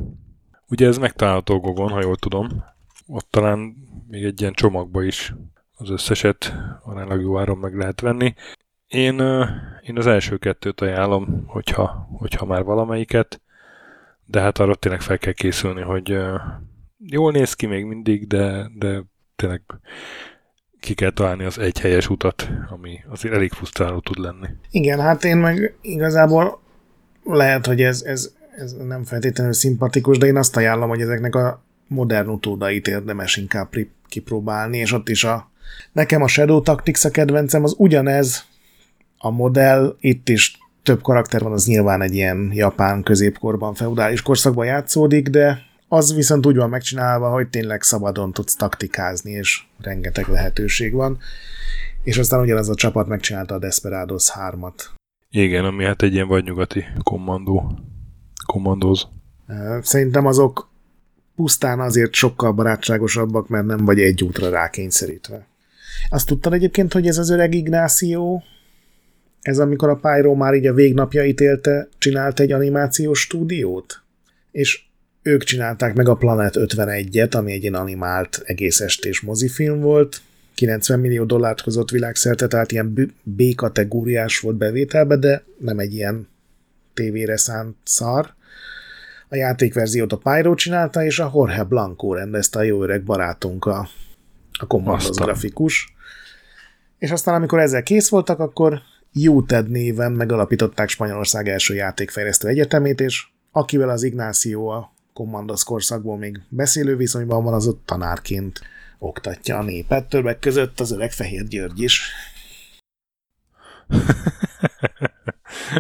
Ugye ez megtalálható Gogon, ha jól tudom. Ott talán még egy ilyen csomagba is az összeset aránylag jó áron meg lehet venni. Én, én az első kettőt ajánlom, hogyha, hogyha már valamelyiket, de hát arra tényleg fel kell készülni, hogy jól néz ki még mindig, de, de tényleg ki kell találni az egy helyes utat, ami azért elég frusztráló tud lenni.
Igen, hát én meg igazából lehet, hogy ez, ez, ez nem feltétlenül szimpatikus, de én azt ajánlom, hogy ezeknek a modern utódait érdemes inkább kipróbálni, és ott is a Nekem a Shadow Tactics a kedvencem, az ugyanez a modell, itt is több karakter van, az nyilván egy ilyen japán középkorban, feudális korszakban játszódik, de az viszont úgy van megcsinálva, hogy tényleg szabadon tudsz taktikázni, és rengeteg lehetőség van. És aztán ugyanaz a csapat megcsinálta a Desperados 3-at.
Igen, ami hát egy ilyen vadnyugati kommandó. Kommandóz.
Szerintem azok pusztán azért sokkal barátságosabbak, mert nem vagy egy útra rákényszerítve. Azt tudtad egyébként, hogy ez az öreg Ignáció, ez amikor a Pyro már így a végnapjait élte, csinált egy animációs stúdiót? És ők csinálták meg a Planet 51-et, ami egy ilyen animált egész estés mozifilm volt, 90 millió dollárt hozott világszerte, tehát ilyen B-kategóriás volt bevételbe, de nem egy ilyen tévére szánt szar. A játékverziót a Pyro csinálta, és a Jorge Blanco rendezte a jó öreg barátunk, a, a Commandos grafikus. És aztán, amikor ezzel kész voltak, akkor UTED néven megalapították Spanyolország első játékfejlesztő egyetemét, és akivel az Ignáció a Commandos korszakból még beszélő viszonyban van, az ott tanárként oktatja a népet, többek között az öreg Fehér György is. *laughs*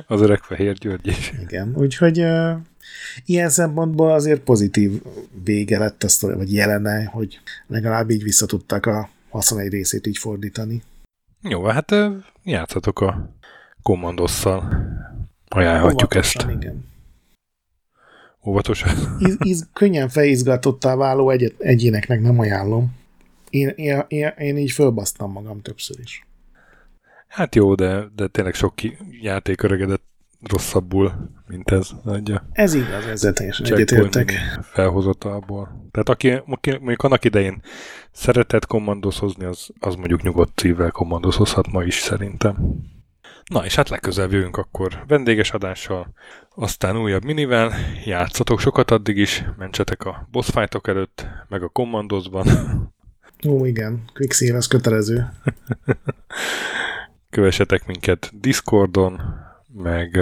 az öreg Fehér György is.
Igen, úgyhogy uh, ilyen szempontból azért pozitív vége lett azt, vagy jelene, hogy legalább így visszatudtak a 21 részét így fordítani.
Jó, hát játszatok a kommandosszal. Ajánlhatjuk Óvatosan, ezt. Igen. Óvatosan.
Íz, íz, könnyen felizgatottá váló egy, egyéneknek nem ajánlom. Én, én, én, én így fölbasztam magam többször is.
Hát jó, de, de tényleg sok játék öregedett rosszabbul, mint ez. Adja.
Ez igaz, ezzel teljesen egyetértek.
Felhozatalból. Tehát aki, aki mondjuk annak idején szeretett kommandozhozni, az, az mondjuk nyugodt szívvel kommandozhozhat ma is szerintem. Na, és hát legközelebb jövünk akkor vendéges adással, aztán újabb minivel, játszatok sokat addig is, mentsetek a boss fightok előtt, meg a kommandozban.
Ó, igen, Quicksilver az kötelező. *laughs*
Kövessetek minket Discordon, meg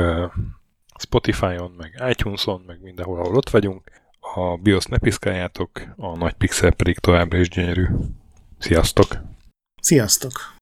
Spotify-on, meg iTunes-on, meg mindenhol, ahol ott vagyunk. A BIOS ne piszkáljátok, a nagy pixel pedig továbbra is gyönyörű. Sziasztok!
Sziasztok!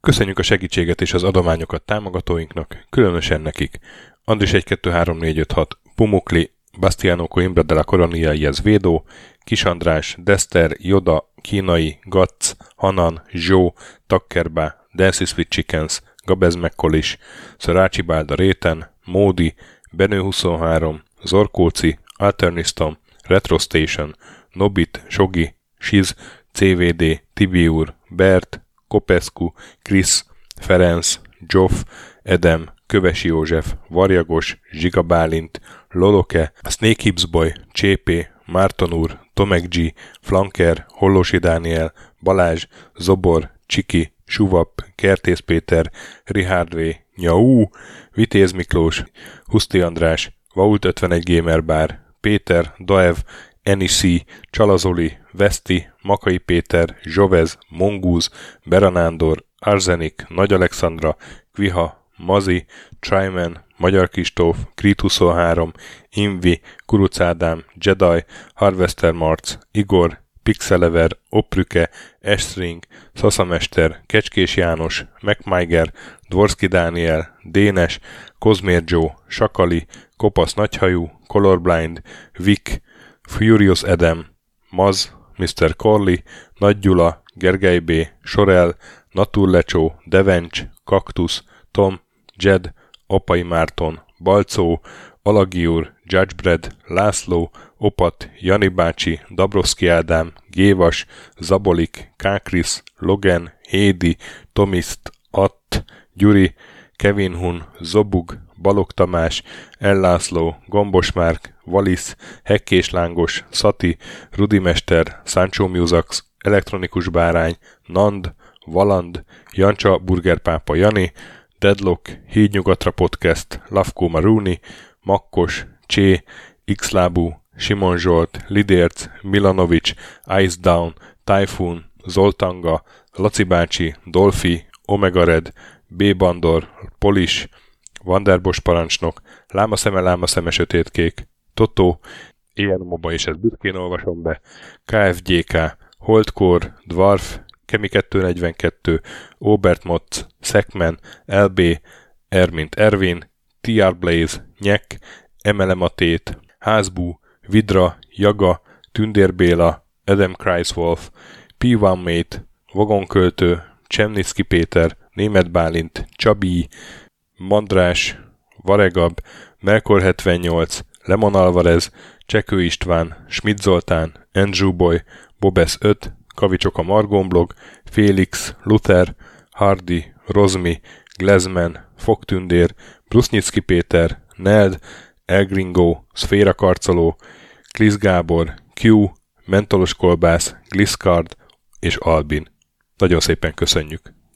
Köszönjük a segítséget és az adományokat támogatóinknak, különösen nekik. Andris 1 2 3 4 5 6, Pumukli, Bastiano Coimbra de la Coronia Iez Védó, Kis András, Dester, Joda, Kínai, Gatz, Hanan, Zsó, Takkerba, Dancy Sweet Chickens, Gabez Mekkolis, Szarácsi Bálda Réten, Módi, Benő 23, Zorkóci, Alternistom, Retro Station, Nobit, Sogi, Siz, CVD, Tibiur, Bert, Kopescu, Krisz, Ferenc, Joff, Edem, Kövesi József, Varjagos, Zsiga Bálint, Loloke, Snake Hips Boy, Csépé, Márton úr, Tomek G, Flanker, Hollosi Dániel, Balázs, Zobor, Csiki, Suvap, Kertész Péter, Richard V, Nyau, Vitéz Miklós, Huszti András, Vault 51 Gamer Bar, Péter, Daev, Enisi, Csalazoli, Veszti, Makai Péter, Zsovez, Mongúz, Beranándor, Arzenik, Nagy Alexandra, Kviha, Mazi, Tryman, Magyar Kistóf, Krit 23, Invi, Kuruc Ádám, Jedi, Harvester Marc, Igor, Pixelever, Oprüke, Estring, Szaszamester, Kecskés János, MacMiger, Dvorski Dániel, Dénes, Kozmér Joe, Sakali, Kopasz Nagyhajú, Colorblind, Vic, Furious Edem, Maz, Mr. Corley, Nagy Gyula, Gergely B., Sorel, Naturlecsó, Devencs, Kaktusz, Tom, Jed, Apai Márton, Balcó, Alagiur, Judgebred, László, Opat, Jani bácsi, Dabroszki Ádám, Gévas, Zabolik, Kákris, Logan, Hédi, Tomiszt, Att, Gyuri, Kevin Hun, Zobug, Balog Tamás, Ellászló, Gombos Márk, Valisz, Hekkés Lángos, Szati, Rudimester, Sancho Musax, Elektronikus Bárány, Nand, Valand, Jancsa Burgerpápa Jani, Deadlock, Hídnyugatra Podcast, Lavko Maruni, Makkos, Csé, Xlábú, Simon Zsolt, Lidérc, Milanovic, Ice Down, Typhoon, Zoltanga, Laci bácsi, Dolfi, Omega Red, B. Bandor, Polis, Vanderbos parancsnok, Lámaszeme, Lámaszeme, Sötétkék, Totó, moba is ezt büszkén olvasom be, KFGK, Holdcore, Dwarf, Kemi 242, Obert Motz, Szekmen, LB, Ermint Ervin, TR Blaze, Nyek, Emelematét, Házbú, Vidra, Jaga, Tündérbéla, Adam Kreiswolf, P1 Mate, Vagonköltő, Csemnicki Péter, Német Bálint, Csabi, Mandrás, Varegab, Melkor 78, Lemon Alvarez, Csekő István, Schmidt Zoltán, Andrew Boy, Bobesz 5, Kavicsok a Margonblog, Félix, Luther, Hardy, Rozmi, Glezman, Fogtündér, Brusnicki Péter, Neld, Elgringo, Szféra Karcoló, Klisz Gábor, Q, Mentolos Kolbász, Gliscard és Albin. Nagyon szépen köszönjük!